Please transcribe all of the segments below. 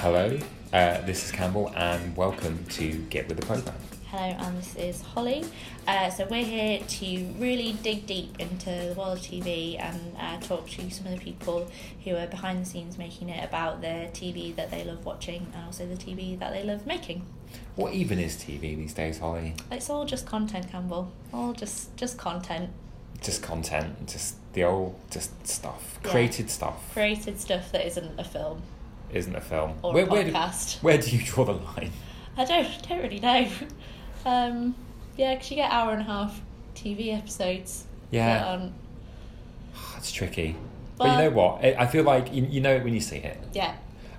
Hello, uh, this is Campbell, and welcome to Get With the Programme. Hello, and this is Holly. Uh, so we're here to really dig deep into the world of TV and uh, talk to some of the people who are behind the scenes making it about the TV that they love watching and also the TV that they love making. What even is TV these days, Holly? It's all just content, Campbell. All just just content, Just content, just the old, just stuff, Yeah. created stuff. created stuff that isn't a film Isn't a film. or where, a where do, podcast. where do you draw the line? I don't don't really know. Um, yeah, because you get hour and a half TV episodes. Yeah, it's tricky. But you know what? I I feel like you, you know it when you see it, yeah.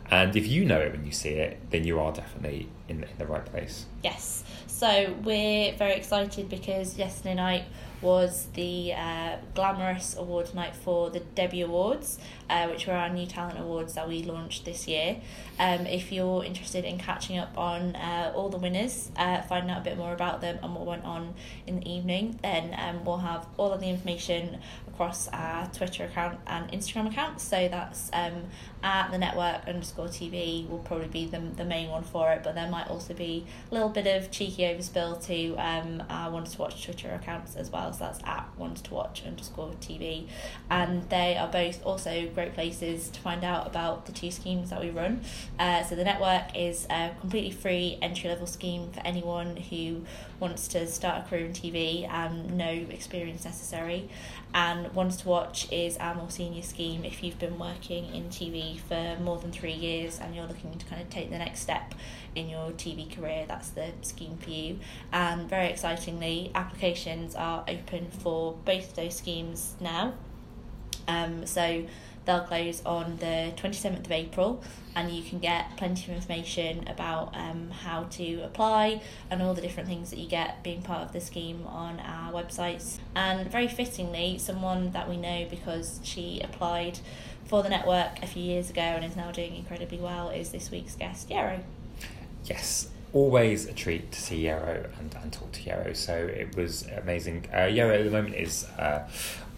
and if you know it when you see it, then you are definitely in, in the right place. Yes. So we're very excited because yesterday night was the uh, glamorous award night for the Debbie Awards, uh, which were our new talent awards that we launched this year. Um, if you're interested in catching up on uh, all the winners, uh, finding out a bit more about them and what went on in the evening, then um, we'll have all of the information across our Twitter account and Instagram account. So that's um, at the network underscore TV will probably be the, the main one for it, but there might also be a little bit of cheeky overspill to um, our Ones to Watch Twitter accounts as well. So that's at Ones to Watch underscore TV. And they are both also great places to find out about the two schemes that we run. Uh, so the network is a completely free entry level scheme for anyone who wants to start a career in TV and no experience necessary. And Ones to Watch is our more senior scheme if you've been working in TV for more than three years and you're looking to kind of take the next step in your TV career. That's the scheme for you. And very excitingly, applications are open for both those schemes now. Um, so they'll close on the 27th of April, and you can get plenty of information about um, how to apply and all the different things that you get being part of the scheme on our websites. And very fittingly, someone that we know because she applied for the network a few years ago and is now doing incredibly well is this week's guest, Yero. Yes, always a treat to see Yero and, and talk to Yero. So it was amazing. Uh, Yero at the moment is uh,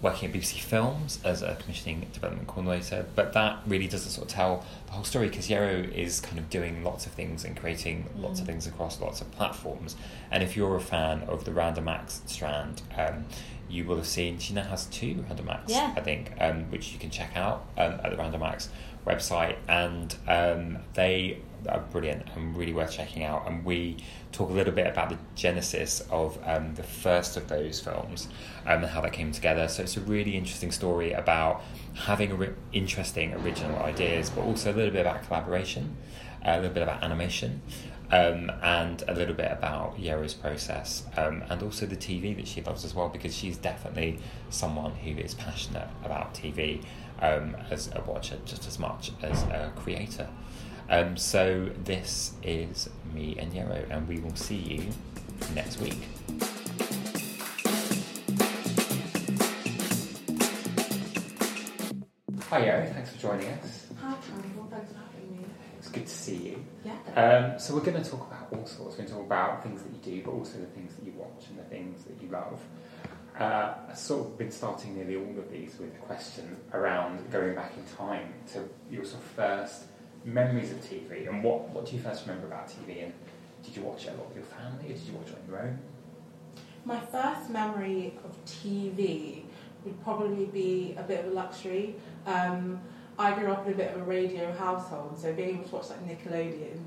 working at BBC Films as a commissioning development coordinator, but that really doesn't sort of tell the whole story because Yero is kind of doing lots of things and creating lots of Mm. things across lots of platforms. And if you're a fan of the Random Acts strand, um, you will have seen she now has two Random Acts, Yeah. I think, um, which you can check out um, at the Random Acts website, and um, they are brilliant and really worth checking out. And we talk a little bit about the genesis of um, the first of those films um, and how that came together. So it's a really interesting story about having interesting original ideas, but also a little bit about collaboration, a little bit about animation. Um, and a little bit about Yero's process, um, and also the TV that she loves as well, because she's definitely someone who is passionate about TV um, as a watcher just as much as a creator. Um, so this is me and Yero, and we will see you next week. Hi Yero, thanks for joining us. Good to see you. Yeah. Um, so we're going to talk about all sorts. We're going to talk about things that you do, but also the things that you watch and the things that you love. Uh, I've sort of been starting nearly all of these with a question around going back in time to your sort of first memories of TV and what, what do you first remember about TV and did you watch it a lot with your family or did you watch it on your own? My first memory of TV would probably be a bit of a luxury. Um, I grew up in a bit of a radio household, so being able to watch like Nickelodeon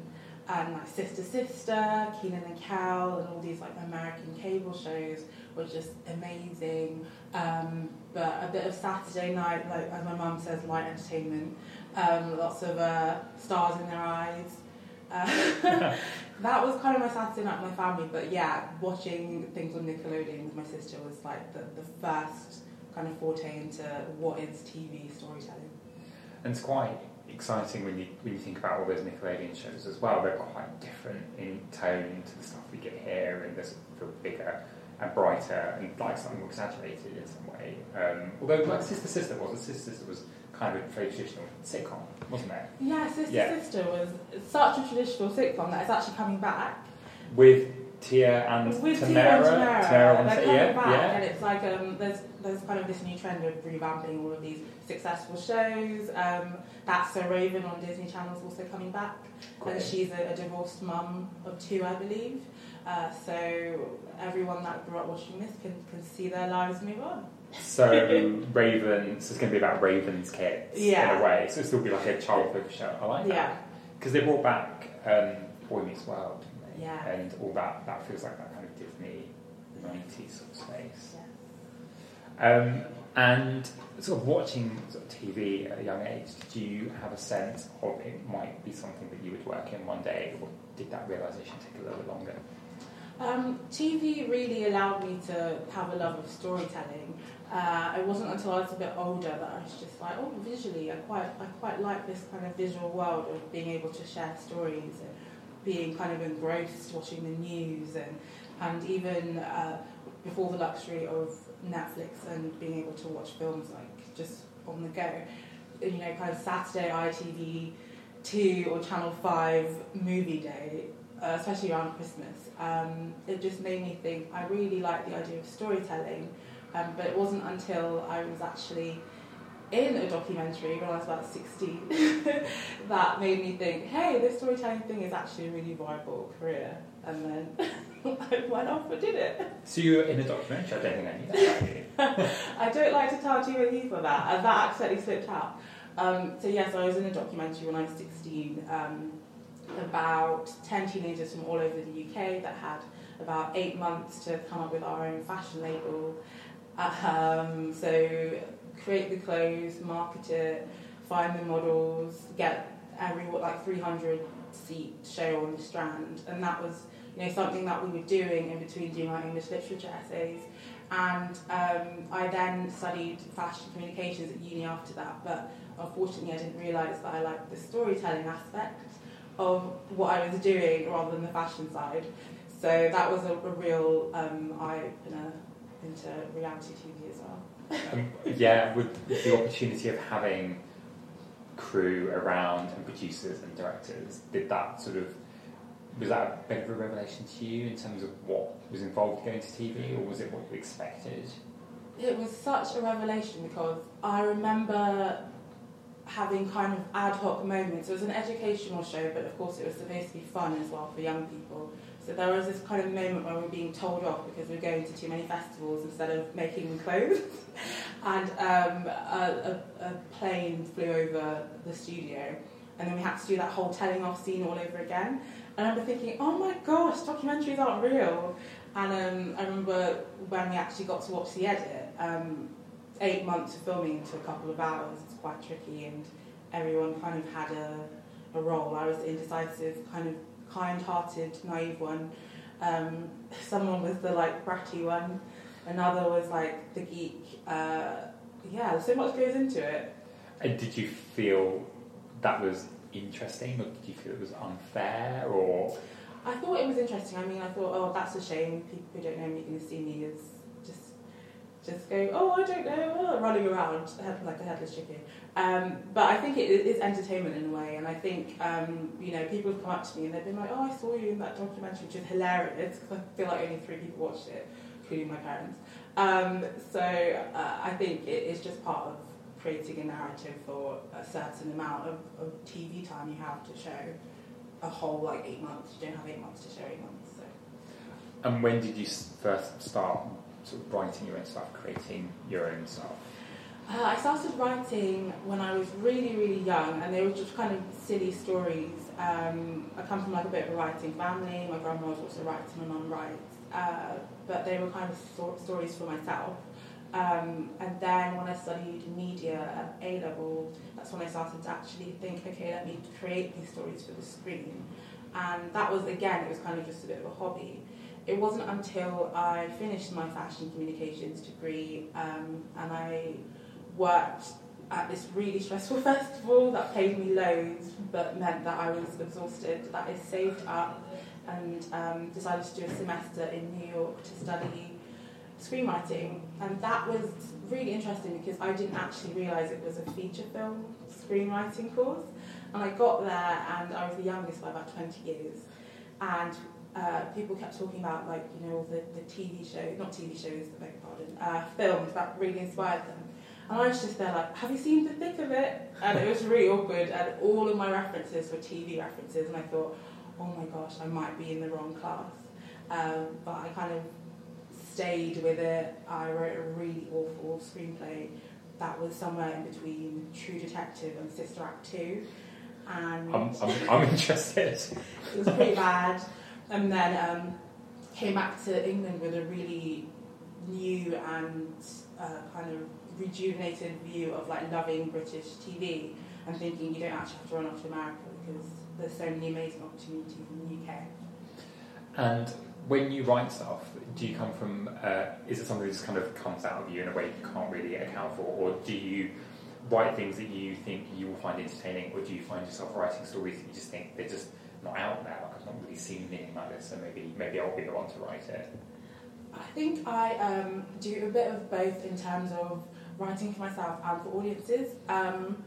and like Sister Sister, Kenan and Kel, and all these like American cable shows was just amazing. Um, but a bit of Saturday night, like as my mum says, light entertainment. Um, lots of uh, stars in their eyes. Uh, that was kind of my Saturday night with my family. But yeah, watching things on Nickelodeon with my sister was like the, the first kind of forte into what is TV storytelling. And it's quite exciting when you when you think about all those Nickelodeon shows as well. They're quite different in tone to the stuff we get here, and they feel bigger and brighter and like something more exaggerated in some way. Um, although like Sister Sister wasn't. Sister Sister was kind of a very traditional sitcom, wasn't it? Yeah, Sister Yeah. Sister was such a traditional sitcom that it's actually coming back. With Tia and With Tia Tamara. and Tamara, Tamara on they're coming yeah, back, yeah. and it's like um, there's there's kind of this new trend of revamping all of these successful shows. Um, That's So Raven on Disney Channel is also coming back, and she's a, a divorced mum of two, I believe. Uh, so everyone that grew up watching this can, can see their lives move on. So Raven, so it's going to be about Raven's kids yeah. in a way. So it'll still be like a child focused show. I like that Yeah, because they brought back um, Boy Meets World? Yeah. And all that. That feels like that kind of Disney '90s sort of space. Um, and sort of watching sort of TV at a young age, did you have a sense of it might be something that you would work in one day, or did that realization take a little bit longer? Um, TV really allowed me to have a love of storytelling. Uh, it wasn't until I was a bit older that I was just like, oh, visually, I quite, I quite like this kind of visual world of being able to share stories and being kind of engrossed watching the news and, and even uh, before the luxury of Netflix and being able to watch films like just on the go. You know, kind of Saturday ITV two or Channel Five movie day, uh, especially around Christmas. Um, it just made me think. I really like the idea of storytelling, um, but it wasn't until I was actually in a documentary when I was about 16 that made me think, hey, this storytelling thing is actually a really viable career. And then I went off and did it. So you were in a documentary. I don't think I knew that. I don't like to tell too many people that, and that accidentally slipped out. Um, so yes, I was in a documentary when I was 16 um, about 10 teenagers from all over the UK that had about eight months to come up with our own fashion label. Um, so create the clothes, market it, find the models, get every what like 300 seat show on the Strand, and that was you know something that we were doing in between doing our English literature essays. And um, I then studied fashion communications at uni after that, but unfortunately I didn't realise that I liked the storytelling aspect of what I was doing rather than the fashion side. So that was a, a real um, eye opener into reality TV as well. Um, yeah, with, the opportunity of having crew around and producers and directors, did that sort of was that a bit of a revelation to you in terms of what was involved going to TV, or was it what you expected? It was such a revelation because I remember having kind of ad hoc moments. It was an educational show, but of course it was supposed to be fun as well for young people. So there was this kind of moment where we were being told off because we were going to too many festivals instead of making clothes. and um, a, a, a plane flew over the studio, and then we had to do that whole telling off scene all over again. And I remember thinking, oh my gosh, documentaries aren't real. And um, I remember when we actually got to watch the edit, um, eight months of filming into a couple of hours, it's quite tricky, and everyone kind of had a, a role. I was the indecisive, kind of kind-hearted, naive one. Um, someone was the like bratty one. Another was like the geek. Uh, yeah, so much goes into it. And did you feel that was interesting, or did you feel it was unfair, or I thought it was interesting. I mean, I thought, oh, that's a shame. People who don't know me are going to see me as just, just go, oh, I don't know, oh, running around like a headless chicken. Um, but I think it is entertainment in a way, and I think, um, you know, people have come up to me and they've been like, oh, I saw you in that documentary, which is hilarious because I feel like only three people watched it, including my parents. Um, so uh, I think it is just part of creating a narrative for a certain amount of, of TV time you have to show a whole like eight months. You don't have eight months to show eight months. So and when did you first start sort of writing your own stuff, creating your own stuff? uh, I started writing when I was really really young, and they were just kind of silly stories. Um, I come from like a bit of a writing family. My grandma was also writing, my mum writes, uh, but they were kind of sto- stories for myself. Um, and then when I studied media at A level, that's when I started to actually think, okay, let me create these stories for the screen. And that was, again, it was kind of just a bit of a hobby. It wasn't until I finished my fashion communications degree um, and I worked at this really stressful festival that paid me loads but meant that I was exhausted, that I saved up and um, decided to do a semester in New York to study screenwriting, and that was really interesting because I didn't actually realise it was a feature film screenwriting course. And I got there, and I was the youngest by about 20 years. And uh, people kept talking about like you know the, the TV show, not TV shows, I beg pardon, uh, films that really inspired them. And I was just there like, have you seen the thick of it? And it was really awkward. And all of my references were TV references, and I thought, oh my gosh, I might be in the wrong class. Um, but I kind of stayed with it. I wrote a really awful screenplay that was somewhere in between True Detective and Sister Act 2. And I'm, I'm, I'm interested. it was pretty bad. And then um, came back to England with a really new and uh, kind of rejuvenated view of like loving British TV and thinking you don't actually have to run off to America because there's so many amazing opportunities in the UK. And when you write stuff, do you come from? Uh, is it something that just kind of comes out of you in a way you can't really account for, or do you write things that you think you will find entertaining, or do you find yourself writing stories that you just think they're just not out there? Like I've not really seen anything like this, so maybe maybe I'll be the one to write it. I think I um, do a bit of both in terms of writing for myself and for audiences. Um,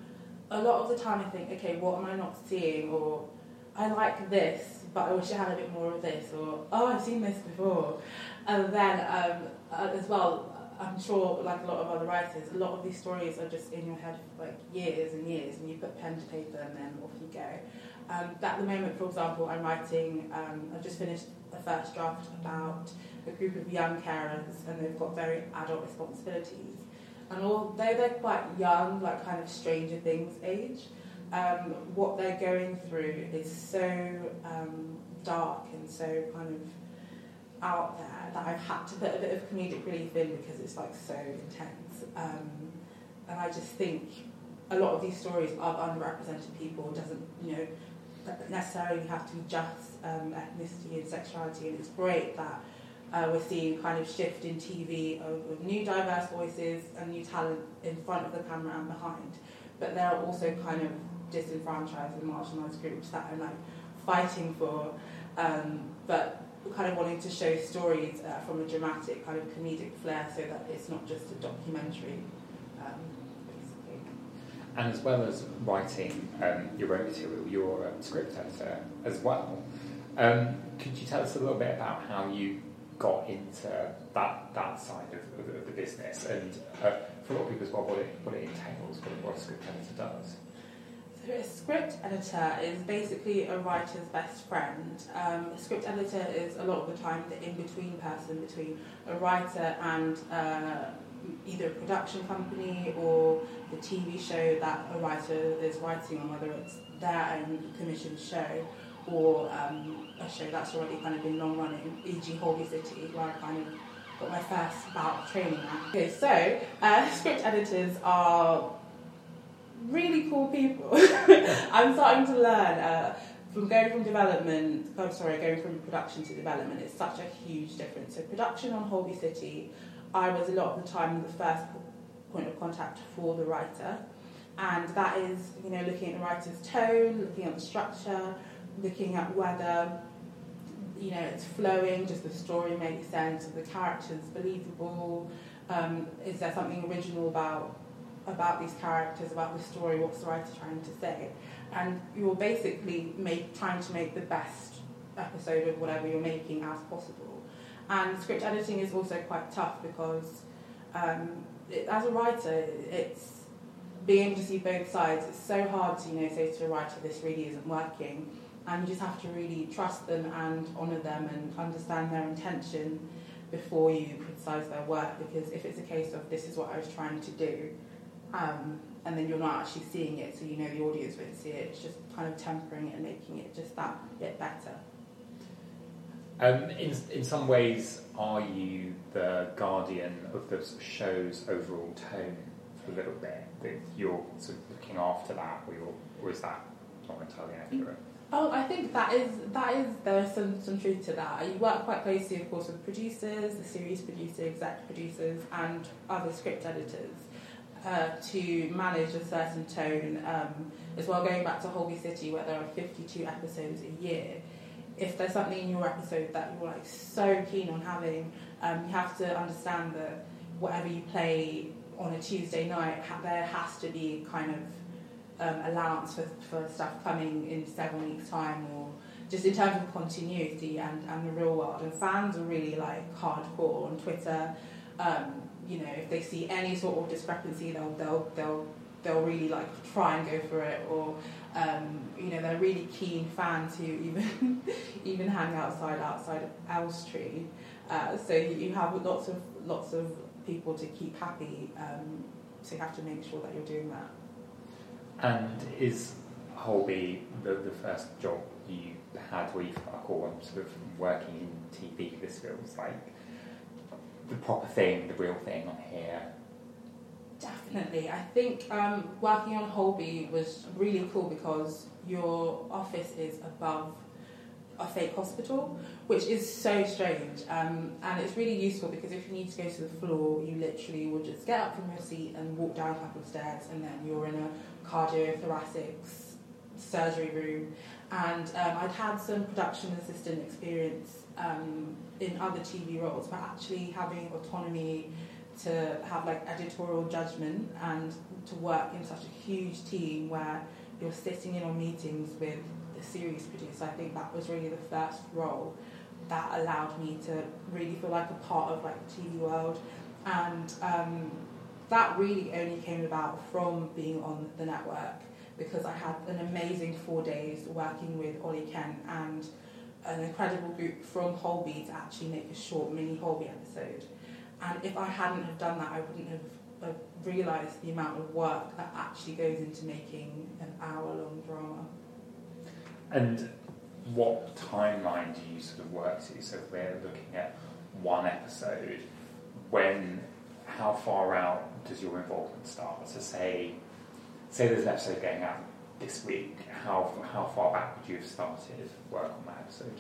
a lot of the time, I think, okay, what am I not seeing, or I like this, but I wish I had a bit more of this, or oh, I've seen this before. And then um, uh, as well, I'm sure, like a lot of other writers, a lot of these stories are just in your head for like years and years, and you put pen to paper and then off you go. Um, at the moment, for example, I'm writing, um, I've just finished a first draft about a group of young carers, and they've got very adult responsibilities. And although they're quite young, like kind of Stranger Things age, um, what they're going through is so um, dark and so kind of out there that I've had to put a bit of comedic relief in because it's like so intense. Um, and I just think a lot of these stories of underrepresented people doesn't, you know, necessarily have to be just um, ethnicity and sexuality. And it's great that uh, we're seeing kind of shift in TV of, of new diverse voices and new talent in front of the camera and behind. But there are also kind of disenfranchised and marginalised groups that are like fighting for, um, but kind of wanting to show stories uh, from a dramatic kind of comedic flair so that it's not just a documentary. Um. And as well as writing um, your own material, you're a script editor as well. Um, could you tell us a little bit about how you got into that that side of, of, of the business and uh, for a lot of people as well what it, what it entails, what, what a script editor does? So a script editor is basically a writer's best friend. Um, a script editor is a lot of the time the in-between person between a writer and uh, either a production company or the TV show that a writer is writing on, whether it's their own commissioned show or um, a show that's already kind of been long running, e.g. Holby City, where I kind of got my first bout of training at. Okay, so uh, script editors are really cool people. I'm starting to learn uh, from going from development, oh, sorry, going from production to development, it's such a huge difference. So production on Holby City, I was a lot of the time the first point of contact for the writer. And that is, you know, looking at the writer's tone, looking at the structure, looking at whether you know it's flowing, does the story make sense, are the characters believable, um, is there something original about about these characters, about the story, what's the writer trying to say, and you're basically make, trying to make the best episode of whatever you're making as possible. And script editing is also quite tough because um, it, as a writer, it's being able to see both sides. It's so hard to you know say to a writer, this really isn't working and you just have to really trust them and honour them and understand their intention before you criticise their work because if it's a case of this is what I was trying to do um, and then you're not actually seeing it so you know the audience won't see it it's just kind of tempering it and making it just that bit better um, in, in some ways are you the guardian of the show's overall tone for a little bit that you're sort of looking after that or, or is that not entirely accurate Oh, I think that is that is there's some some truth to that. You work quite closely, of course, with producers, the series producer, exec producers, and other script editors uh, to manage a certain tone. Um, as well, going back to Holby City, where there are 52 episodes a year. If there's something in your episode that you're like so keen on having, um, you have to understand that whatever you play on a Tuesday night, there has to be kind of um, allowance for, for stuff coming in seven weeks' time or just in terms of continuity and, and the real world. And fans are really like hardcore on Twitter. Um, you know, if they see any sort of discrepancy, they'll they'll they'll they'll really like try and go for it, or um, you know, they're really keen fans who even even hang outside outside of Elstree. Uh, so you, have lots of lots of people to keep happy. Um, so you have to make sure that you're doing that. And is Holby the, the first job you had where you felt like, sort of working in TV, this feels like the proper thing, the real thing here? Definitely. I think um, working on Holby was really cool because your office is above a fake hospital, which is so strange. Um, and it's really useful because if you need to go to the floor, you literally will just get up from your seat and walk down a couple of stairs, and then you're in a cardiothoracic surgery room. And um, I'd had some production assistant experience um, in other TV roles, but actually having autonomy to have like editorial judgment and to work in such a huge team where you're sitting in on meetings with the series producer, I think that was really the first role that allowed me to really feel like a part of like the TV world. And um, that really only came about from being on the network because I had an amazing four days working with Ollie Kent and an incredible group from Holby to actually make a short mini Holby episode. And if I hadn't have done that, I wouldn't have, realised the amount of work that actually goes into making an hour-long drama. And what timeline do you sort of work to? So if we're looking at one episode, when, how far out does your involvement start? So say, say there's an episode going out this week, how, how far back would you have started work on that episode?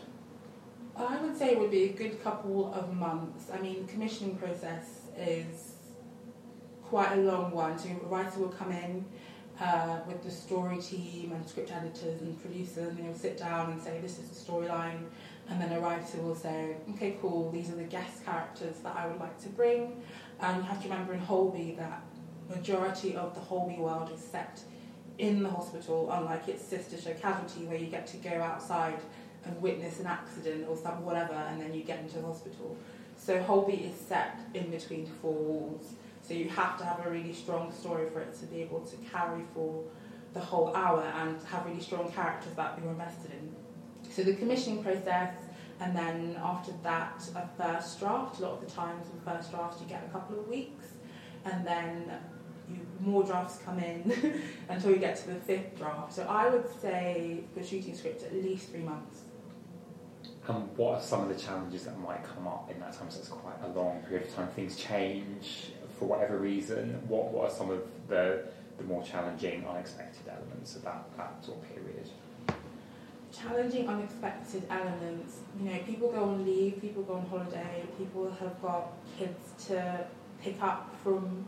I would say it would be a good couple of months. I mean, the commissioning process is quite a long one. So a writer will come in uh, with the story team and script editors and producers, and they'll sit down and say, "This is the storyline," and then a writer will say, "Okay, cool. These are the guest characters that I would like to bring." And you have to remember in Holby that majority of the Holby world is set in the hospital, unlike its sister show Casualty, where you get to go outside and witness an accident or some whatever, and then you get into the hospital. So Holby is set in between four walls. So you have to have a really strong story for it to be able to carry for the whole hour and have really strong characters that you're invested in. So the commissioning process, and then after that, a first draft. A lot of the times, with first draft, you get a couple of weeks, and then you, more drafts come in until you get to the fifth draft. So I would say for shooting scripts, at least three months. And what are some of the challenges that might come up in that time? So it's quite a long period of time. Things change for whatever reason. What what are some of the the more challenging, unexpected elements of that, that sort of period? Challenging, unexpected elements. You know, people go on leave, people go on holiday, people have got kids to pick up from,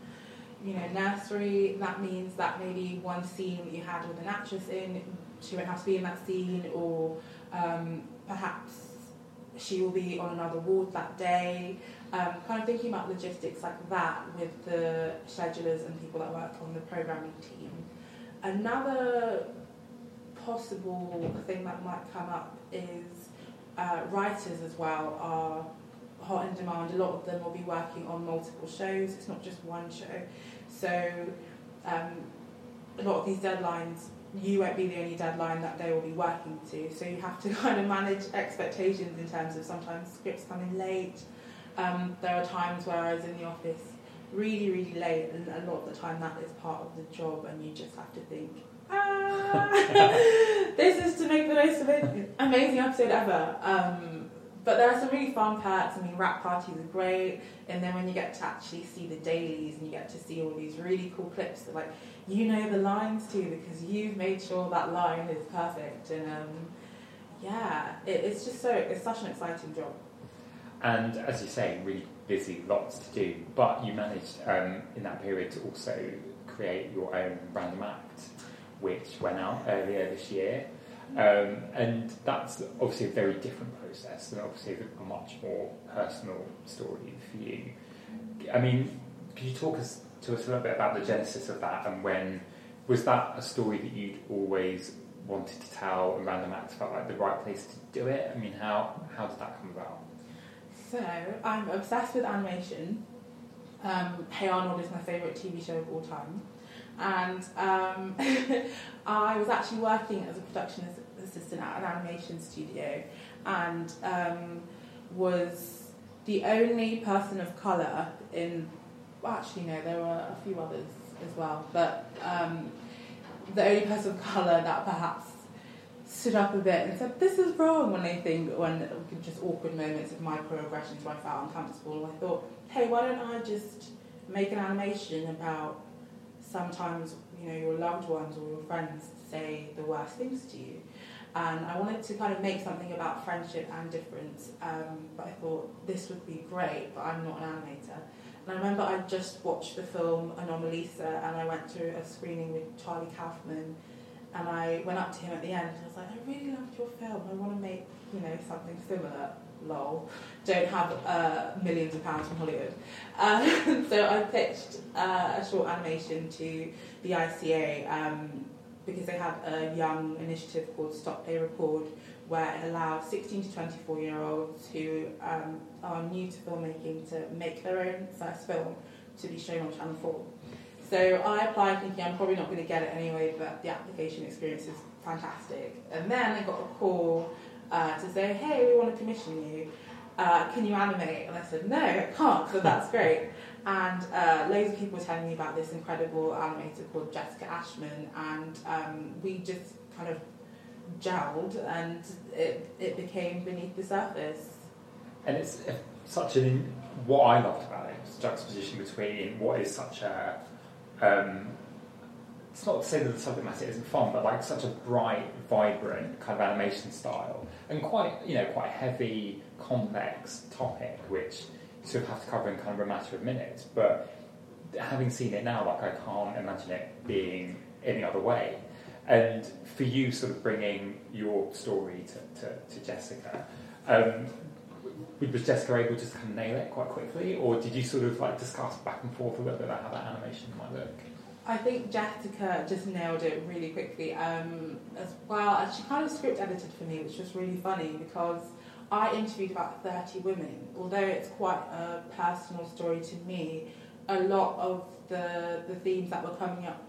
you know, nursery. That means that maybe one scene that you had with an actress in, she won't have to be in that scene, or um, perhaps she will be on another ward that day. Um, kind of thinking about logistics like that with the schedulers and people that work on the programming team. Another possible thing that might come up is uh, writers as well are hot in demand. A lot of them will be working on multiple shows. It's not just one show. So um, a lot of these deadlines you won't be the only deadline that they will be working to. So you have to kind of manage expectations in terms of sometimes scripts coming late. Um, there are times where I was in the office really, really late, and a lot of the time that is part of the job, and you just have to think, ah, this is to make the most of it. Amazing episode ever. Um, but there are some really fun perks. I mean, wrap parties are great, and then when you get to actually see the dailies and you get to see all these really cool clips that like you know the lines too because you've made sure that line is perfect, and um, yeah, it, it's just so it's such an exciting job. And as you say, really busy, lots to do. But you managed um, in that period to also create your own random act, which went out earlier this year. Um, and that's obviously a very different process and obviously a much more personal story for you. I mean, could you talk us to us a little bit about the genesis of that and when was that a story that you'd always wanted to tell and Random Acts felt like the right place to do it? I mean, how, how did that come about? So, I'm obsessed with animation. Um, hey Arnold is my favourite TV show of all time. And um, I was actually working as a production assistant at an animation studio and um, was the only person of colour in. Well, actually, no, there were a few others as well, but um, the only person of colour that perhaps stood up a bit and said, This is wrong when they think, when just awkward moments of microaggressions where I felt uncomfortable. I thought, Hey, why don't I just make an animation about sometimes, you know, your loved ones or your friends say the worst things to you? And I wanted to kind of make something about friendship and difference, um, but I thought this would be great, but I'm not an animator. And I remember I just watched the film Anomalisa and I went to a screening with Charlie Kaufman and I went up to him at the end and I was like, I really loved your film. I want to make, you know, something similar. Lol. Don't have uh, millions of pounds from Hollywood. Um, so I pitched uh, a short animation to the ICA um, because they had a young initiative called Stop Play Record where it allows 16 to 24 year olds who um, are new to filmmaking to make their own first film to be shown on Channel 4. So I applied thinking I'm probably not going to get it anyway, but the application experience is fantastic. And then I got a call uh, to say, hey, we want to commission you. Uh, can you animate? And I said, no, I can't, so that's great. And uh, loads of people were telling me about this incredible animator called Jessica Ashman, and um, we just kind of gelled and it, it became beneath the surface. And it's such an, what I loved about it, was juxtaposition between what is such a um, it's not to say that the subject matter isn't fun, but like such a bright, vibrant kind of animation style, and quite you know quite heavy, complex topic, which you sort of have to cover in kind of a matter of minutes. But having seen it now, like I can't imagine it being any other way. And for you, sort of bringing your story to, to, to Jessica, um, was Jessica able to just kind of nail it quite quickly, or did you sort of like discuss back and forth a little bit about how that animation might look? I think Jessica just nailed it really quickly. Um, as well, And she kind of script edited for me, which was really funny because I interviewed about 30 women. Although it's quite a personal story to me, a lot of the, the themes that were coming up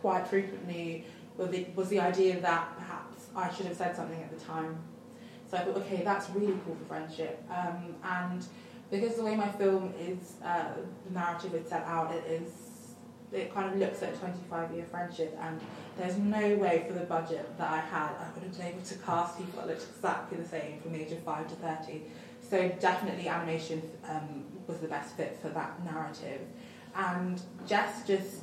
quite frequently were the, was the idea that perhaps I should have said something at the time so I thought, okay, that's really cool for friendship. Um, and because the way my film is, uh, the narrative is set out, it is, it kind of looks at a 25 year friendship, and there's no way for the budget that I had, I would have been able to cast people that looked exactly the same from the age of 5 to 30. So definitely animation um, was the best fit for that narrative. And Jess just,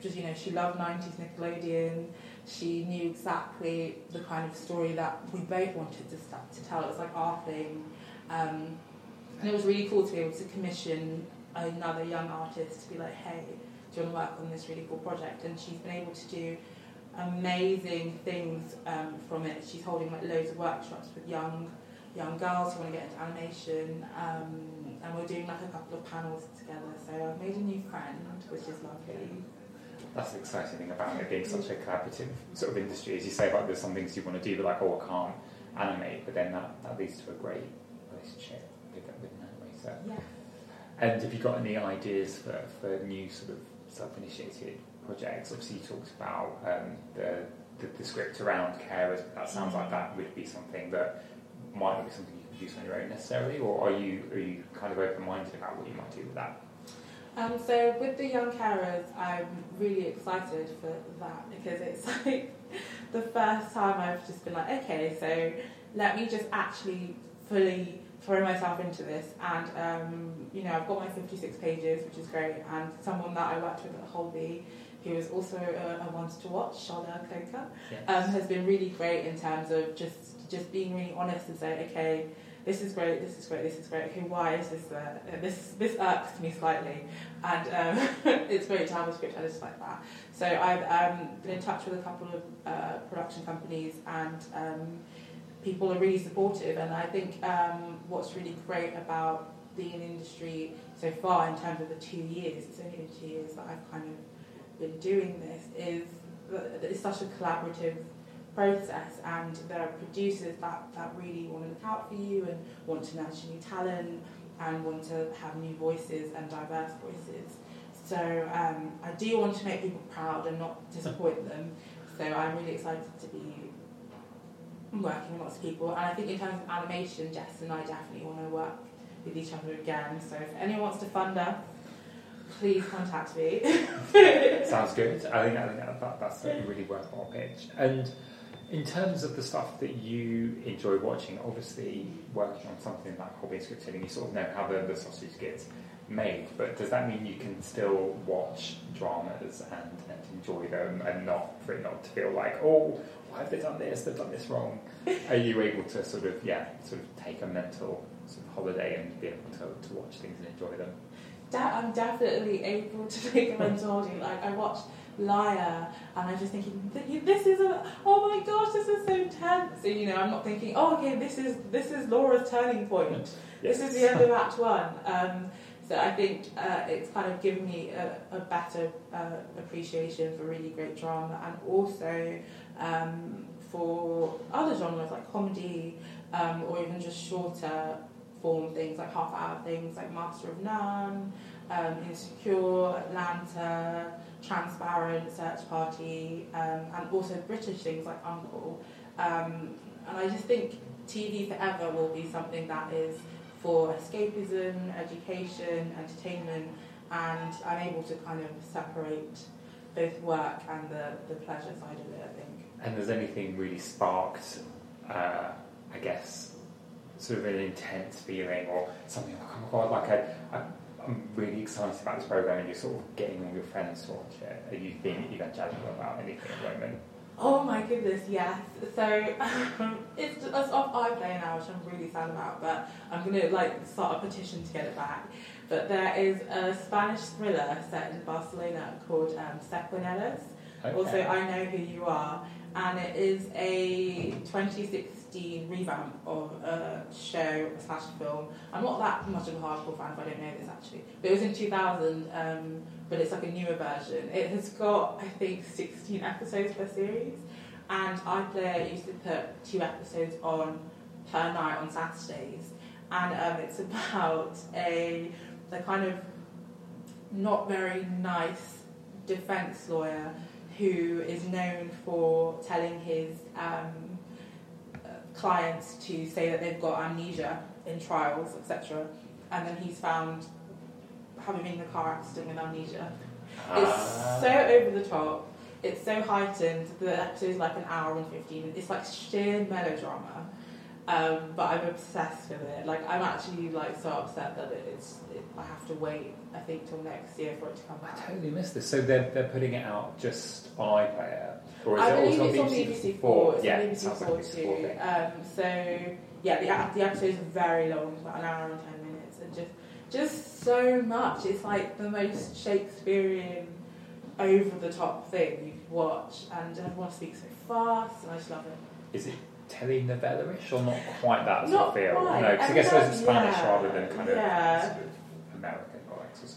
just, you know, she loved 90s Nickelodeon she knew exactly the kind of story that we both wanted to, to tell. It was like our thing. Um, and it was really cool to be able to commission another young artist to be like, hey, do you want to work on this really cool project? And she's been able to do amazing things um, from it. She's holding like loads of workshops with young young girls who want to get into animation, um, and we're doing like a couple of panels together. So I've made a new friend, which is lovely that's the exciting thing about it being such a collaborative sort of industry. As you say, like there's some things you want to do, but like, oh, I can't animate, but then that, that leads to a great relationship with, with an animator. Yeah. And have you got any ideas for, for new sort of self-initiated projects? Obviously, you talked about um, the, the, the script around carers, but that sounds like that would be something that might not be something you produce on your own necessarily, or are you are you kind of open-minded about what you might do with that? Um, so with the young carers, I'm really excited for that because it's like the first time I've just been like, okay, so let me just actually fully throw myself into this. And um, you know, I've got my 56 pages, which is great. And someone that I worked with at Holby, who is also a, a ones to watch, Shola Coker, yes. um, has been really great in terms of just just being really honest and saying, okay this is great, this is great, this is great. Okay, why is this there? Uh, this this irks me slightly, and um, it's great to have a script edit like that. So I've um, been in touch with a couple of uh, production companies, and um, people are really supportive. And I think um, what's really great about being in the industry so far, in terms of the two years, it's only been two years that I've kind of been doing this, is that it's such a collaborative process and there are producers that, that really want to look out for you and want to nurture new talent and want to have new voices and diverse voices. So um, I do want to make people proud and not disappoint them. So I'm really excited to be working with lots of people. And I think in terms of animation, Jess and I definitely want to work with each other again. So if anyone wants to fund us, please contact me. Sounds good. I think, I think that, that's a really worthwhile pitch. And in terms of the stuff that you enjoy watching, obviously working on something like Holby scripting, you sort of know how the, the sausage gets made, but does that mean you can still watch dramas and, and enjoy them and not for it not to feel like, oh, why have they done this? They've done this wrong. Are you able to sort of, yeah, sort of take a mental sort of holiday and be able to, to watch things and enjoy them? I'm definitely able to take a mental holiday. Like I watched Liar, and I'm just thinking, this is a, oh my gosh, this is so tense. So, you know, I'm not thinking, oh, okay, this is this is Laura's turning point. Yes. This is the end of Act One. Um, so I think uh, it's kind of given me a, a better uh, appreciation for really great drama, and also um, for other genres like comedy, um, or even just shorter form things like half hour things like Master of None, um, Insecure, Atlanta, Transparent, Search Party, um, and also British things like Uncle. Um, and I just think TV forever will be something that is for escapism, education, entertainment, and I'm able to kind of separate both work and the, the pleasure side of it, I think. And has anything really sparked, uh, I guess, sort of an intense feeling or something like, oh my god, like I, I I'm really excited about this program and you're sort of getting all your friends to watch it. Are you being evangelical about anything at the moment? Oh my goodness, yes. So um, it's just, off iPlayer now, which I'm really sad about, but I'm going to like start a petition to get it back. But there is a Spanish thriller set in Barcelona called um, Sé quién eres. Okay. Also, I Know Who You Are, and it is a 2016 revamp of a show slash film. I'm not that much of a hardcore fan, if I don't know this actually, but it was in 2000. Um, but it's like a newer version. It has got I think 16 episodes per series, and iPlayer used to put two episodes on per night on Saturdays, and um, it's about a the kind of not very nice defense lawyer who is known for telling his um, clients to say that they've got amnesia in trials, etc. And then he's found having been in a car accident with amnesia. It's ah. so over the top. It's so heightened. The episode is like an hour and fifteen. It's like sheer melodrama. Um, but I'm obsessed with it. Like I'm actually like so upset that it's. It, I have to wait. I think till next year for it to come back. I totally missed this. So they're they're putting it out just on iPlayer, or is I it also it's on BBC, Four? It's yeah, on BBC Four like too. Um, so yeah, the the episode is very long, about an hour and ten minutes, and just just so much. It's like the most Shakespearean, over the top thing you could watch, and everyone speaks so fast, and I just love it. Is it telenovela-ish or not quite that sort of feel? Quite. No, because I guess those are Spanish yeah, rather than kind of yeah. sort of American.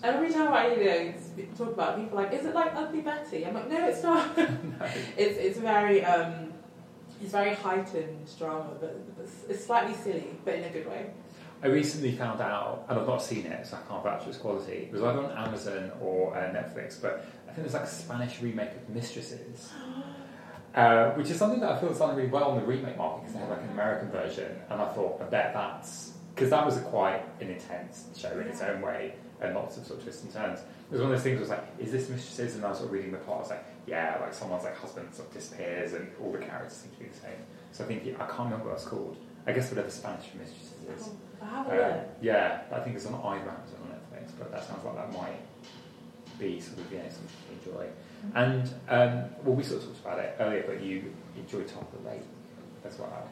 Every time I you know, talk about it, people are like, is it like Ugly Betty? I'm like, no, it's not. no. It's it's very um, it's very heightened drama, but it's slightly silly, but in a good way. I recently found out, and I've not seen it, so I can't vouch for its quality. It was either on Amazon or uh, Netflix, but I think there's like a Spanish remake of Mistresses, uh, which is something that I feel has done really well in the remake market because they have like an American version, and I thought, I bet that's because that was a quite an intense show in its own way and lots of sort of twists and turns. It was one of those things. I Was like, is this Mistresses? And I was sort of reading the plot. I was like, yeah, like someone's like husband sort of disappears, and all the characters seem to be the same. So I think I can't remember what it's called. I guess whatever Spanish for Mistresses is. Uh, yeah, I think it's on Amazon or Netflix, but that sounds like that might be sort of yeah something to enjoy. And um, well, we sort of talked about it earlier, but you enjoy Top of the Lake as well.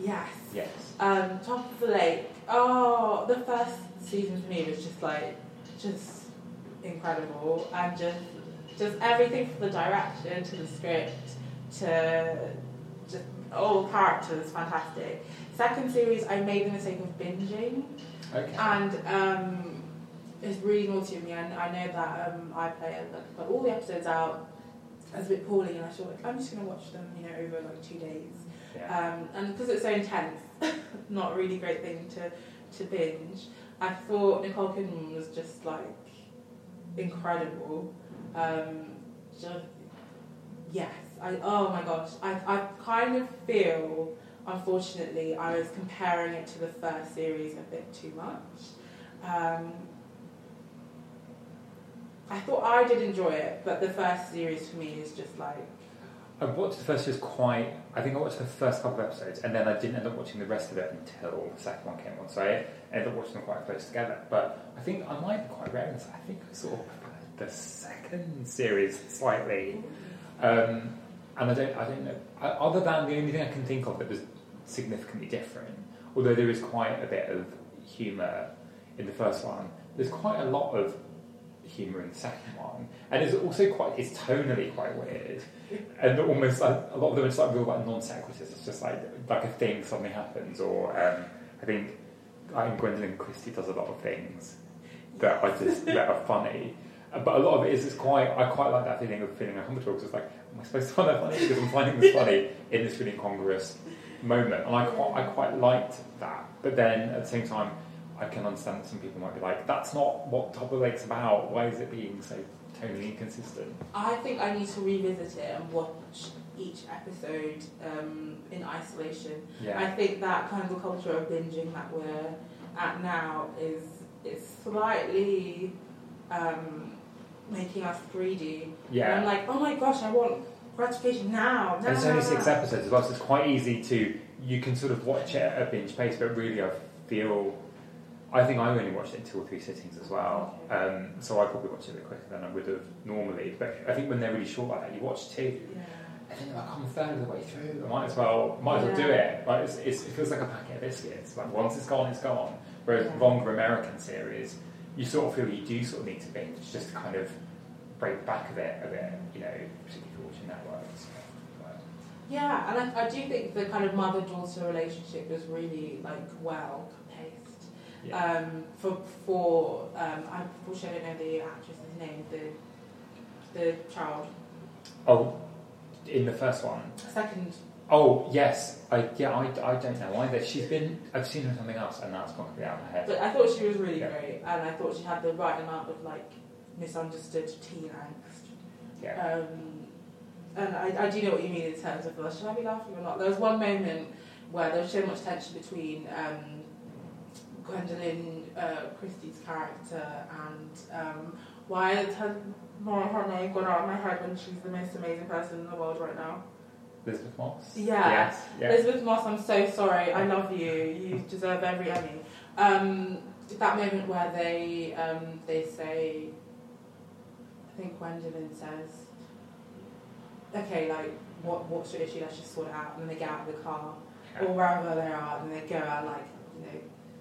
Yes. Yes. Um, Top of the Lake. Oh, the first season for me was just like just incredible, and just just everything from the direction to the script to just all the characters fantastic. Second series, I made the mistake of binging, okay. and um, it's really naughty of me. And I know that um, iPlayer like, put all the episodes out I was a bit poorly, and I thought I'm just going to watch them, you know, over like two days. Yeah. Um, and because it's so intense, not a really great thing to to binge. I thought Nicole Kidman was just like incredible. Um, just yes, I oh my gosh, I I kind of feel unfortunately I was comparing it to the first series a bit too much. Um, I thought I did enjoy it, but the first series for me is just like I watched the first series quite. I think I watched the first couple of episodes, and then I didn't end up watching the rest of it until the second one came on. So I ended up watching them quite close together. But I think I might be quite rare. I think I of the second series slightly. Um, and I don't, I don't know. Other than the only thing I can think of that was significantly different, although there is quite a bit of humour in the first one. There's quite a lot of humour in the second one, and it's also quite, it's tonally quite weird, and almost like, a lot of them are just like real like non sequiturs. It's just like like a thing suddenly happens, or um, I think I think Gwendoline Christie does a lot of things that I just that are funny. But a lot of it is it's quite I quite like that feeling of feeling uncomfortable because it's like am I supposed to find that funny? Because I'm finding this funny in this really incongruous moment. And I quite I quite liked that. But then at the same time I can understand that some people might be like that's not what Top of the Lake's about why is it being so tonally inconsistent I think I need to revisit it and watch each episode um, in isolation. I think that kind of culture of binging that we're at now is is slightly um, making us greedy. And I'm like, oh my gosh, I want gratification now. now and it's only six episodes as well so it's quite easy to you can sort of watch it at a binge pace but really I feel I think I only watched it in two or three sittings as well um, so I probably watched it a bit quicker than I would have normally but I think when they're really short like that you watch two. And then they're like I'm a third of the way through. I might as well, might as well do it. Like it's, it's, it feels like a packet of biscuits. Like once it's gone, it's gone. Whereas longer American series, you sort of feel you do sort of need to binge just to kind of break back of it a bit. You know, particularly if you're watching networks. Yeah, and I, I do think the kind of mother-daughter relationship is really like well. Yeah. Um, for for um, I unfortunately I don't know the actress's name, the the child. oh, in the first one. Second, Oh yes, I yeah I, I don't know either. She's been I've seen her in something else and that's gone completely out of my head. but I thought she was really Yeah. great, and I thought she had the right amount of like misunderstood teen angst. Yeah. Um, and I, I do know what you mean in terms of well, should I be laughing or not? There was one moment where there was so much tension between um, Gwendoline uh, Christie's character and um, why has her, more her name gone out of my head when she's the most amazing person in the world right now? Elisabeth Moss. Yeah. Yes. Yeah. Elisabeth Moss, I'm so sorry. I love you. You deserve every Emmy. Um, that moment where they um, they say, I think Gwendoline says, "Okay, like what what's your issue? Let's just sort it out." And then they get out of the car or wherever they are, and they go out like you know,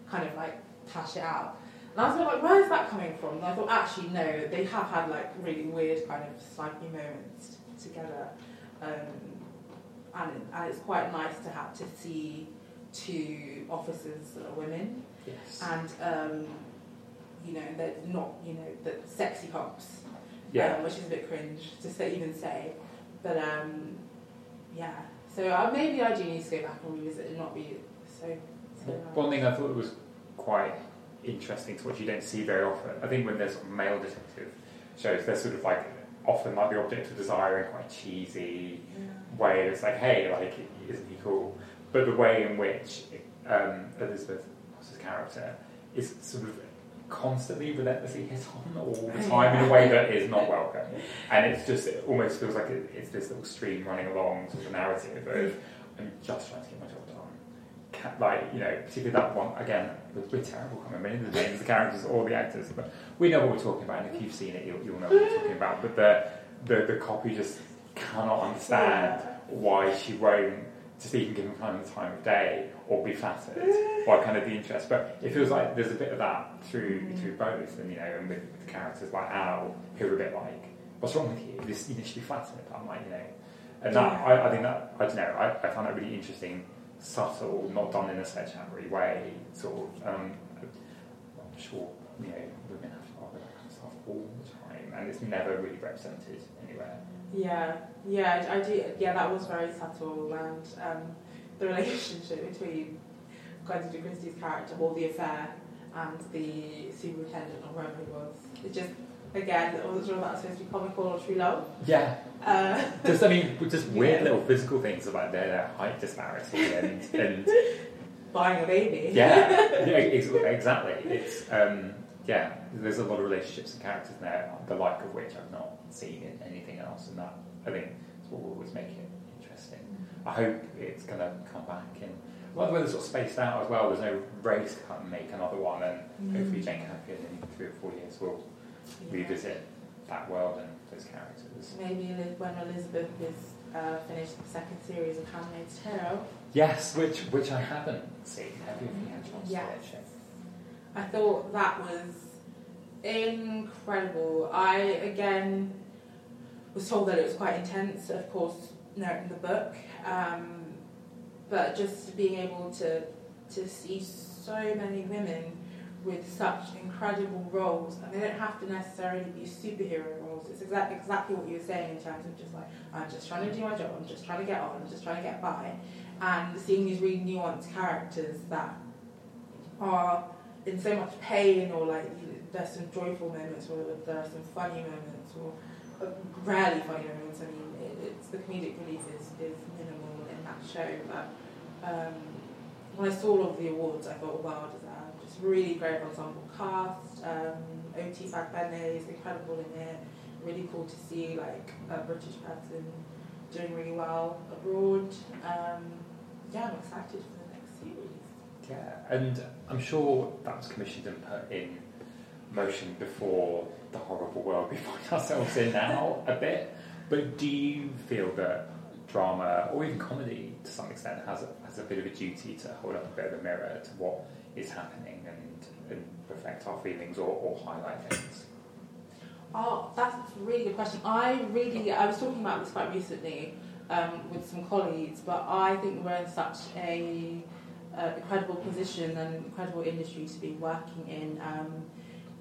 kind of like hash it out. And I was like, where is that coming from? And I thought, actually, no, they have had like really weird kind of spiky moments together. Um, and, and it's quite nice to have to see two officers that are women Yes. and um, you know they're not you know the sexy cops yeah. um, which is a bit cringe to say, even say but um, yeah so uh, maybe I do need to go back and revisit and not be so One thing I thought was quite interesting to watch, you don't see very often. I think when there's sort of male detective shows, they're sort of like often like the object of desire in quite cheesy way. It's like, hey, like, isn't he cool? But the way in which um, Elisabeth Moss's character is sort of constantly relentlessly hit on all the time in a way that is not welcome. And it's just, it almost feels like it, it's this little stream running along sort of narrative of, I'm just trying to get my job like, you know, particularly that one, again, we're, terrible, I can't remember the names the characters or the actors, but we know what we're talking about, and if you've seen it, you'll, you'll know what we're talking about. But the, the, the copy just cannot understand why she won't just even give him kind of the time of day or be flattered by kind of the interest. But it feels like there's a bit of that through mm. through both, and you know, and with, with characters like Al, who are a bit like, "What's wrong with you? This you should be flattered." I'm like, you know, and that I, I think that I don't know. I, I found that really interesting, subtle, not done in a sledgehammery way, sort of. Um, I'm sure you know women have that kind of stuff all the time, and it's never really represented anywhere. Yeah, yeah, I do. Yeah, that was very subtle, and um, the relationship between Gwendoline Christie's character, or the affair, and the superintendent, or whoever he was, it just again, wasn't sure if that was supposed to be comical or true love. Yeah, Uh, just I mean, just weird little physical things about their, their height disparity and and buying a baby. yeah, yeah, ex- exactly. It's um, yeah, there's a lot of relationships and characters in there, the like of which I've not seen in anything else, and that I think is what will always make it interesting. I hope it's going to come back and well, whether it's sort of spaced out as well. There's no race to make another one, and hopefully Jane Campion in three or four years will. Revisit that world and those characters. Maybe when Elisabeth is uh, finished the second series of Handmaid's Tale. Yes, which which I haven't seen. Have you, had a chance Yes. to watch it? I thought that was incredible. I again was told that it was quite intense, of course, noting the book, um, but just being able to to see so many women with such incredible roles, and they don't have to necessarily be superhero roles. It's exactly exactly what you were saying in terms of just like I'm just trying to do my job, I'm just trying to get on, I'm just trying to get by, and seeing these really nuanced characters that are in so much pain or like there's some joyful moments or there are some funny moments or uh, rarely funny moments. I mean, it, it's the comedic relief is, is minimal in that show. But um, when I saw all of the awards, I thought, wow, deserved. Really great ensemble cast. Um, OT Fagbenle is incredible in it. Really cool to see like a British person doing really well abroad. Um, yeah, I'm excited for the next series. Yeah, and I'm sure that was commissioned and put in motion before the horrible world we find ourselves in now a bit. But do you feel that drama or even comedy to some extent has a, has a bit of a duty to hold up a bit of a mirror to what is happening and, and reflect our feelings or, or highlight things? Oh, that's a really good question. I really, I was talking about this quite recently um, with some colleagues, but I think we're in such a uh, incredible position and incredible industry to be working in. Um,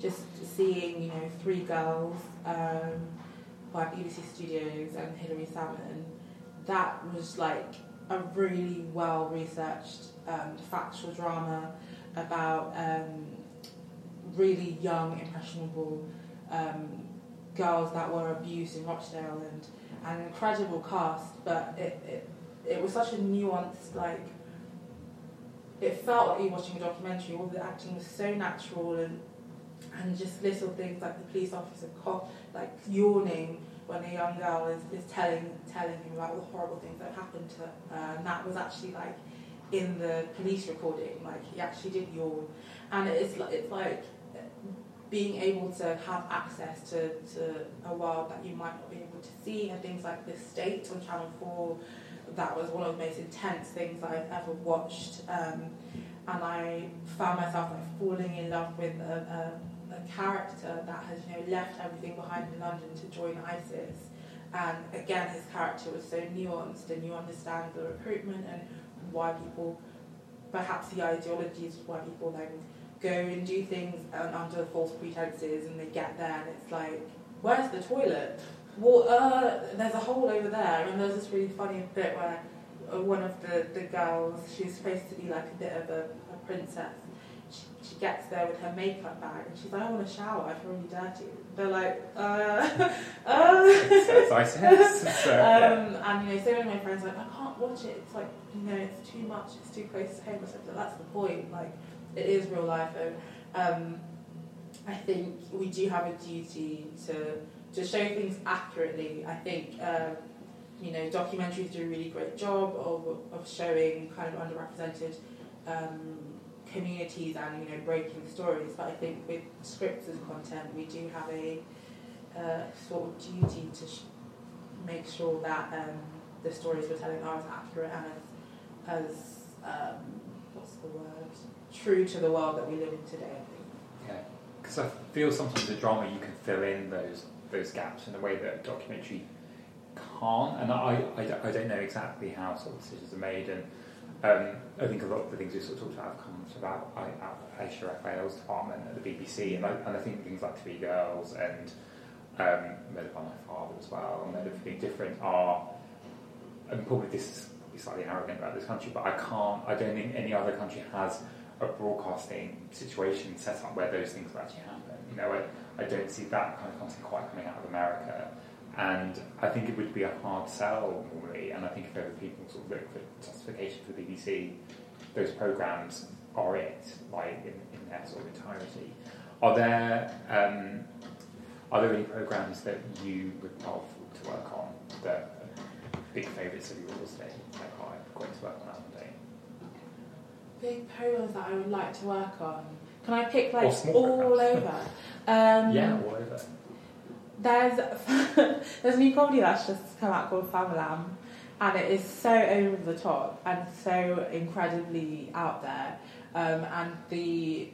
just seeing, you know, three girls um, by BBC Studios and Hilary Salmon, that was like a really well researched um, factual drama about um, really young, impressionable um, girls that were abused in Rochdale and an incredible cast, but it, it it was such a nuanced like. It felt like you were watching a documentary. All the acting was so natural and and just little things like the police officer cough, like yawning when a young girl is, is telling telling him about the horrible things that happened to her. And that was actually like in the police recording, like he actually did yawn. And it's like it's like being able to have access to, to a world that you might not be able to see and things like The State on Channel 4 that was one of the most intense things I've ever watched um, and I found myself like falling in love with a, a, a character that has you know left everything behind in London to join ISIS and again his character was so nuanced and you understand the recruitment and why people perhaps the ideologies why people then go and do things under false pretenses and they get there and it's like, where's the toilet? Well, uh, there's a hole over there. And there's this really funny bit where one of the, the girls, she's supposed to be like a bit of a, a princess. She, gets there with her makeup bag and she's like, I want to shower, I feel really dirty. They're like, uh, uh. So, yeah. Um, and you know, so many of my friends are like, I can't watch it. It's like, you know, it's too much. It's too close to home. I said, that's the point. Like, it is real life, and um, I think we do have a duty to to show things accurately. I think um, you know, documentaries do a really great job of of showing kind of underrepresented. Um, communities and you know breaking stories but I think with scripts and content we do have a uh, sort of duty to sh- make sure that um, the stories we're telling are as accurate and as, as um, what's the word, true to the world that we live in today. I think. Yeah, because I feel sometimes in drama you can fill in those those gaps in a way that a documentary can't, and I, I, I don't know exactly how sort of decisions are made, and um, I think a lot of the things we sort of talked about have come about I, Aisha Raphael's department at the BBC, and I, and I think things like Three Girls and um, made by my father as well, and they're being different are, and probably this is slightly arrogant about this country, but I can't, I don't think any other country has a broadcasting situation set up where those things actually happen. You know, I, I don't see that kind of content quite coming out of America. And I think it would be a hard sell normally, and I think if ever people sort of look for justification for BBC, those programmes are it, like in, in their sort of entirety. Are there um, are there any programs that you would love to work on that are big favourites of yours that like oh, I'm going to work on that one day? Big programs that I would like to work on. Can I pick like all over? Um, yeah, all over. There's there's a new comedy that's just come out called Famalam, and it is so over the top and so incredibly out there. Um, and the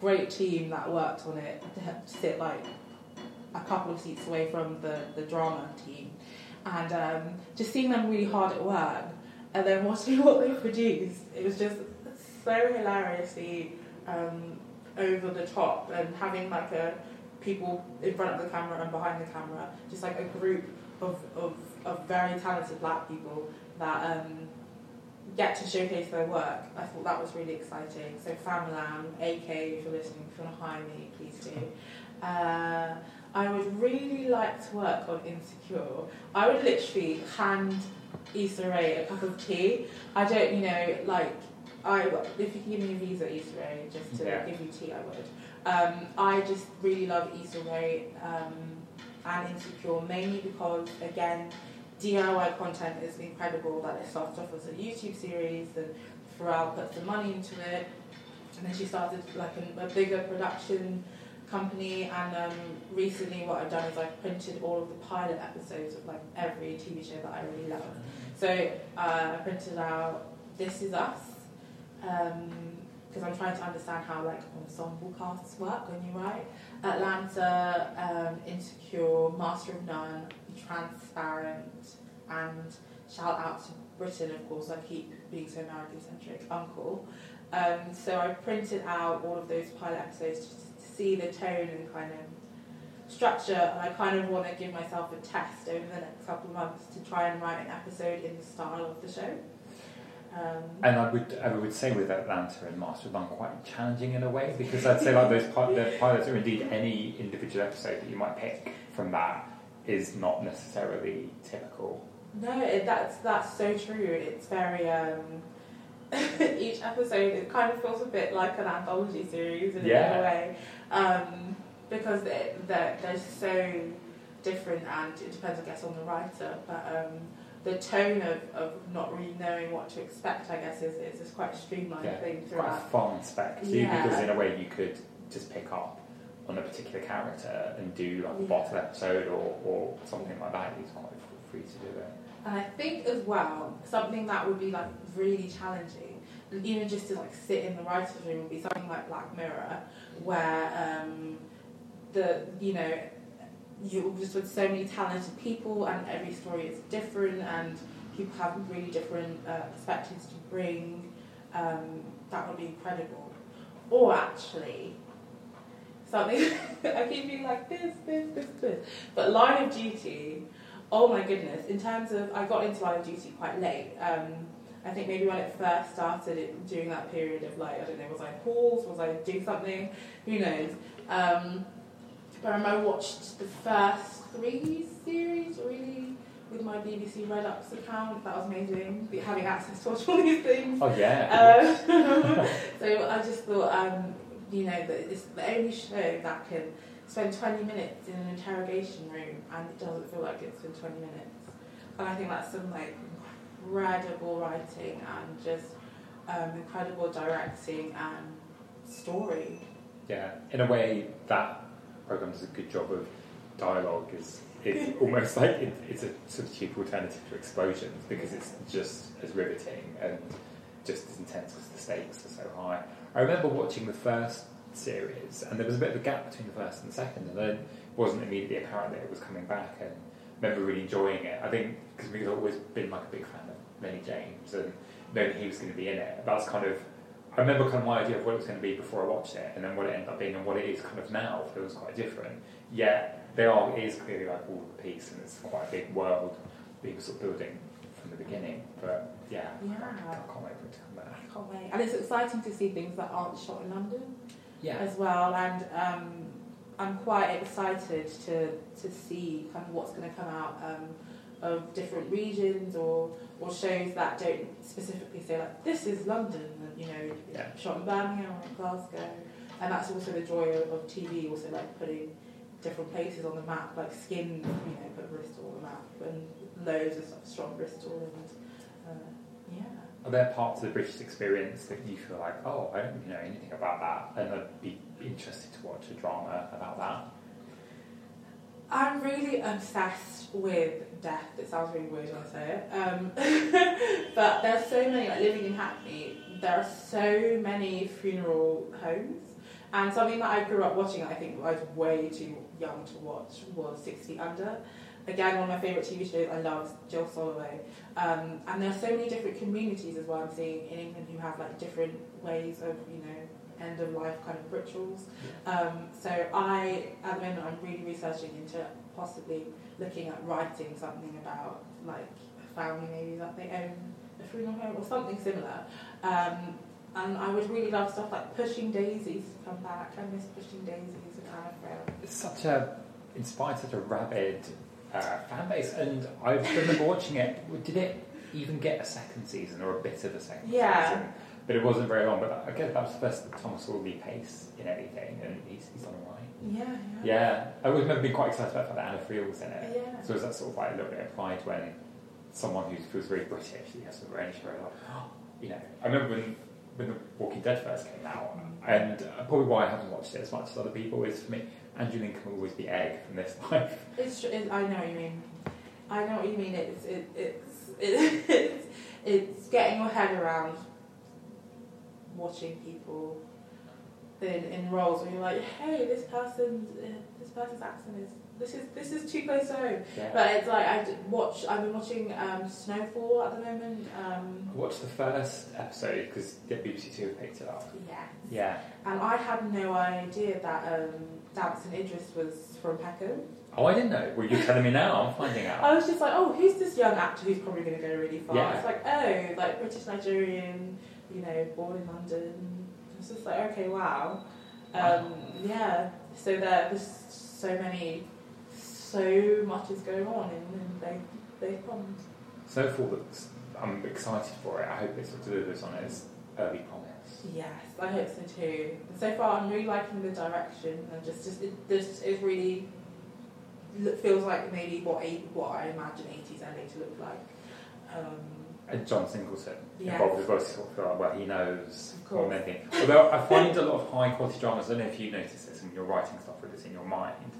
great team that worked on it to sit like a couple of seats away from the, the drama team, and um, just seeing them really hard at work, and then watching what they produced, it was just so hilariously um, over the top, and having like a people in front of the camera and behind the camera, just like a group of, of, of very talented black people that um, get to showcase their work. I thought that was really exciting. So Famalam, AK, if you're listening, if you want to hire me, please do. Uh, I would really like to work on Insecure. I would literally hand Issa Rae a cup of tea. I don't, you know, like, I, if you can give me a visa, Issa Rae, just to Yeah. give you tea, I would. Um, I just really love Issa Rae um, and Insecure, mainly because, again, DIY content is incredible. That it started off as a YouTube series, and Pharrell put some money into it, and then she started like a, a bigger production company. And um, recently, what I've done is I've printed all of the pilot episodes of like every TV show that I really love. So uh, I printed out This Is Us. Because I'm trying to understand how like ensemble casts work when you write. Atlanta, um, Insecure, Master of None, Transparent, and shout out to Britain, of course. I keep being so American centric. Uncle. Um, so I printed out all of those pilot episodes just to see the tone and kind of structure. And I kind of want to give myself a test over the next couple of months to try and write an episode in the style of the show. Um, And I would I would say with Atlanta and Master None quite challenging in a way because I'd say like those pi- the pilots or indeed any individual episode that you might pick from that is not necessarily typical. No, it, that's that's so true. It's very um, each episode it kind of feels a bit like an anthology series in Yeah. a way, um, because they they're, they're so different and it depends, I guess, on the writer. But um, the tone of, of not really knowing what to expect, I guess, is is just quite a streamlined Yeah, thing Quite a throughout. fun spec too, Yeah. because in a way you could just pick up on a particular character and do like a Yeah. bottle episode or, or something like that. It's quite free to do it. And I think as well, something that would be like really challenging, even just to like sit in the writer's room, would be something like Black Mirror, where um, the you know you're just with so many talented people, and every story is different, and people have really different uh, perspectives to bring. Um, that would be incredible. Or actually, something I keep being like this, this, this, this, but Line of Duty. Oh my goodness! In terms of, I got into Line of Duty quite late. Um, I think maybe when it first started, it, during that period of like, I don't know, was I paused? Was I doing something? Who knows? Um, but I remember I watched the first three series really with my BBC Redux account. That was amazing, having access to watch all these things. Oh yeah. Um, so I just thought, um, you know, that it's the only show that can spend 20 minutes in an interrogation room and it doesn't feel like it's been 20 minutes. And I think that's some like incredible writing and just um, incredible directing and story. Yeah, in a way, that program does a good job of dialogue. Is it's almost like it, it's a sort of cheap alternative to explosions because it's just as riveting and just as intense because the stakes are so high. I remember watching the first series, and there was a bit of a gap between the first and the second, and then it wasn't immediately apparent that it was coming back. And I remember really enjoying it. I think because we've always been like a big fan of Lennie James and knowing he was going to be in it, that's kind of I remember kind of my idea of what it was going to be before I watched it, and then what it ended up being, and what it is kind of now feels quite different. Yet there are it is clearly like all the piece, and it's quite a big world that was sort of building from the beginning. But yeah, Yeah. I can't wait for it to come back. I can't wait. And it's exciting to see things that aren't shot in London Yeah, as well. And um, I'm quite excited to to see kind of what's going to come out um, of different regions or or shows that don't specifically say like this is London and you know Yeah. shot in Birmingham or in Glasgow. And that's also the joy of, of TV, also like putting different places on the map, like Skin, you know, put Bristol on the map, and loads of in Bristol, and uh, yeah. Are there parts of the British experience that you feel like, oh, I don't know anything about that, and I'd be interested to watch a drama about that? I'm really obsessed with death. It sounds really weird when I say it. Um, but there's so many, like living in Hackney, there are so many funeral homes. And something that I grew up watching, I think I was way too young to watch, was Six Feet Under. Again, one of my favourite TV shows I love, Jill Soloway. Um, and there are so many different communities as well I'm seeing in England who have like different ways of, you know, end of life kind of rituals. Um, so I, at the moment, I'm really researching into possibly looking at writing something about like a family maybe that they own a funeral home or something similar. Um, and I would really love stuff like Pushing Daisies to come back. I miss Pushing Daisies Anna Friel. It's such a inspired such a rabid uh, fan base, and I remember watching it. Did it even get a second season or a bit of a second Yeah. season? But it wasn't very long. But I guess that was the first Thomas Wilby pace in anything, and he's, he's done all right. Yeah, Yeah, I remember being quite excited about the fact that Anna Friel was in it. Yeah. So is that sort of like a little bit of pride when someone who feels very British, he has a range very like, you know. I remember when when The Walking Dead first came out, and uh, probably why I haven't watched it as much as other people is for me, Andrew Lincoln will always be Egg from this life. It's, I know what you mean. I know what you mean. It's it, it's it, it's it's getting your head around watching people in, in roles where you're like, hey, this person's uh, this person's accent is this is this is too close to home. Yeah. But it's like I watch. I've been watching um, Snowfall at the moment. Um, I watched the first episode because the BBC Two have picked it up. yeah. Yeah. And I had no idea that um, Damson Idris was from Peckham. Oh, I didn't know. Well, you're telling me now. I'm finding out. I was just like, oh, who's this young actor who's probably going to go really far? Yeah. It's like, oh, like British Nigerian, you know, born in London. It's just like, okay, wow. Um, yeah. So there, there's so many, so much is going on in, in they they Pond. Snowfall looks. I'm excited for it. I hope it sort of delivers on its early promise. Yes, I hope so too. And so far, I'm really liking the direction, and just just it just it really feels like maybe what a, what I imagine 80s LA to look like. Um, And John Singleton Yeah. involved as well, sort of well, he knows more than anything. Although I find a lot of high quality dramas, I don't know if you notice this when you're writing stuff with this in your mind,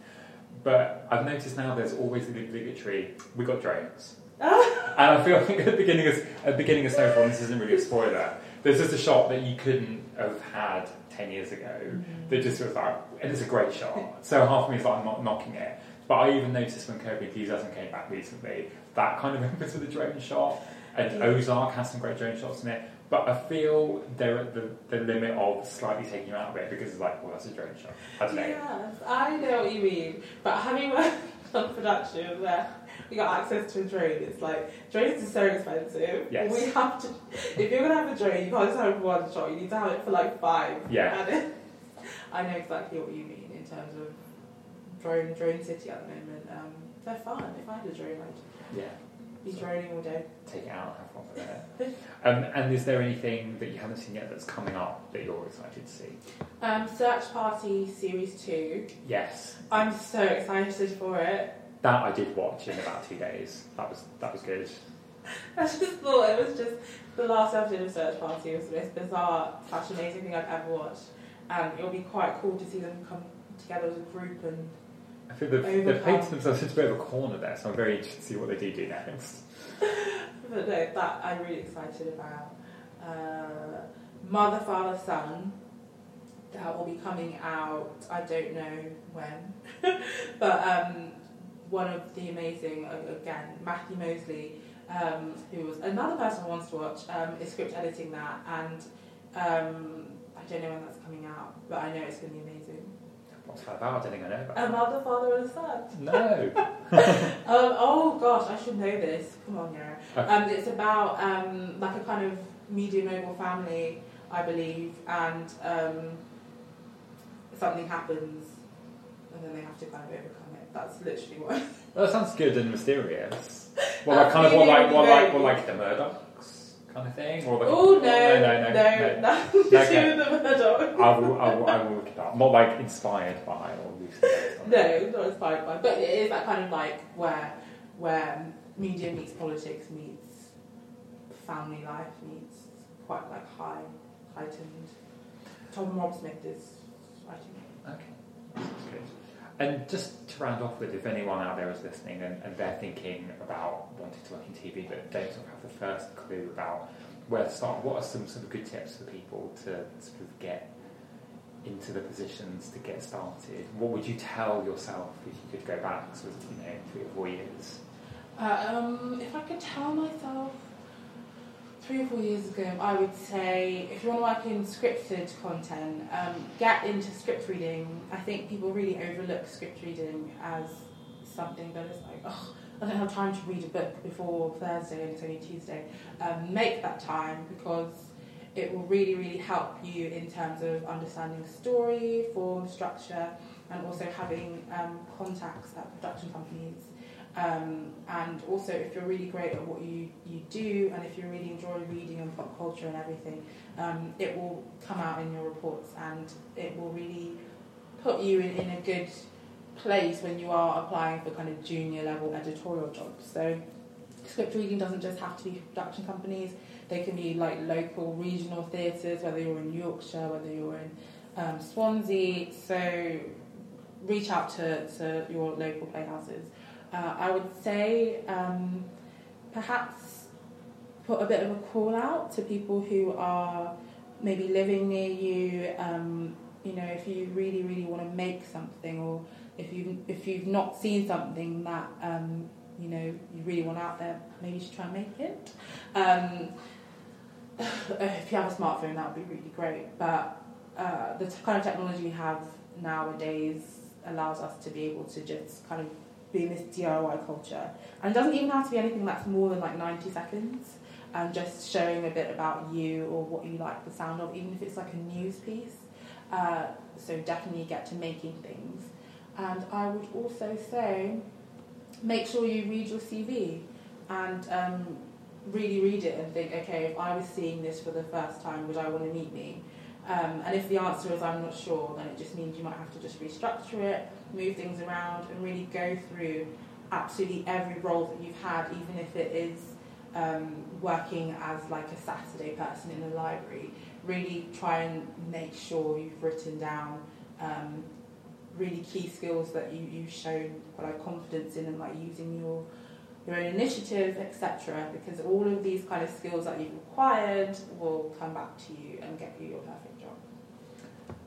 but I've noticed now there's always the obligatory, we got drones. Ah. and I feel like at the beginning of, at the beginning of Snowfall, and this isn't really a spoiler, there's just a shot that you couldn't have had 10 years ago mm-hmm. that just was like, and it's a great shot. So half of me is like, I'm not knocking it. But I even noticed when Curb Your Enthusiasm came back recently, that kind of emphasis with the drone shot, and Yeah. Ozark has some great drone shots in it. But I feel they're at the, the limit of slightly taking you out of it because it's like, well, that's a drone shot. I don't know. Yes, I know what you mean. But having worked on production where we got access to a drone, it's like drones are so expensive. Yes. We have to. If you're gonna have a drone, you can't just have it for one shot. You need to have it for like five. Yeah. And I know exactly what you mean in terms of drone drone city at the moment. Um, they're fun. If I had a drone, I'd Yeah, be droning all day. take it out, have fun with it. um, and is there anything that you haven't seen yet that's coming up that you're excited to see? Um, Search Party Series Two. Yes, I'm so excited for it. that I did watch in about two days. That was that was good. I just thought it was just the last episode of Search Party was the most bizarre, slash amazing thing I've ever watched. And it'll be quite cool to see them come together as a group and I think they've, they've painted themselves into a bit of a corner there, so I'm very interested to see what they do do next. but no, that I'm really excited about. Uh, Mother, Father, Son. That will be coming out. I don't know when, but um, one of the amazing again Matthew Mosley, um, who was another person who Ones to Watch, um, is script editing that, and Um, I don't know when that's coming out, but I know it's going to be amazing. What's that about? I I know about. A mother, father, and a son. No. Um, oh gosh, I should know this. Come on, yeah. Okay. Um, it's about um, like a kind of medium noble family, I believe, and um, something happens, and then they have to kind of overcome it. That's literally what. Well, that sounds good and mysterious. Well, like kind of what like what like what like the Murdochs kind of thing, or like Oh no, no, no, no, no, nothing to Okay. do the Murdoch. I will, I will, I will look it up. Not like inspired by or loosely. No, not inspired by, but it is that kind of like where where media meets politics meets family life meets quite like high heightened. Tom Rob Smith is writing it. Okay, that sounds good. And just to round off with, if anyone out there is listening and, and they're thinking about wanting to work in TV but don't sort of have the first clue about where to start, what are some sort of good tips for people to sort of get into the positions to get started? What would you tell yourself if you could go back sort of, you know, three or four years? Uh, um, if I could tell myself three or four years ago, I would say if you want to work in scripted content, um, get into script reading. I think people really overlook script reading as something that is like, oh, I don't have time to read a book before Thursday and it's only Tuesday. Um, make that time because it will really, really help you in terms of understanding story, form, structure, and also having um, contacts at production companies. Um, and also, if you're really great at what you, you do, and if you really enjoy reading and pop culture and everything, um, it will come out in your reports and it will really put you in, in a good place when you are applying for kind of junior level editorial jobs. So, script reading doesn't just have to be production companies, they can be like local regional theatres, whether you're in Yorkshire, whether you're in um, Swansea. So, reach out to, to your local playhouses. Uh, I would say um, perhaps put a bit of a call out to people who are maybe living near you. Um, you know, if you really, really want to make something, or if you if you've not seen something that um, you know you really want out there, maybe you should try and make it. Um, if you have a smartphone, that would be really great. But uh, the kind of technology we have nowadays allows us to be able to just kind of be in this DIY culture. And it doesn't even have to be anything that's more than like 90 seconds. And just showing a bit about you or what you like the sound of, even if it's like a news piece. Uh, so definitely get to making things. And I would also say, make sure you read your CV and um, really read it and think, okay, if I was seeing this for the first time, would I want to meet me? Um, and if the answer is I'm not sure, then it just means you might have to just restructure it, move things around, and really go through absolutely every role that you've had, even if it is um, working as like a Saturday person in a library. Really try and make sure you've written down um, really key skills that you, you've shown like confidence in and like using your your own initiative, etc. Because all of these kind of skills that you've acquired will come back to you and get you your perfect job.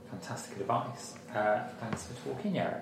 Fantastic advice. Uh, thanks for talking, Yero.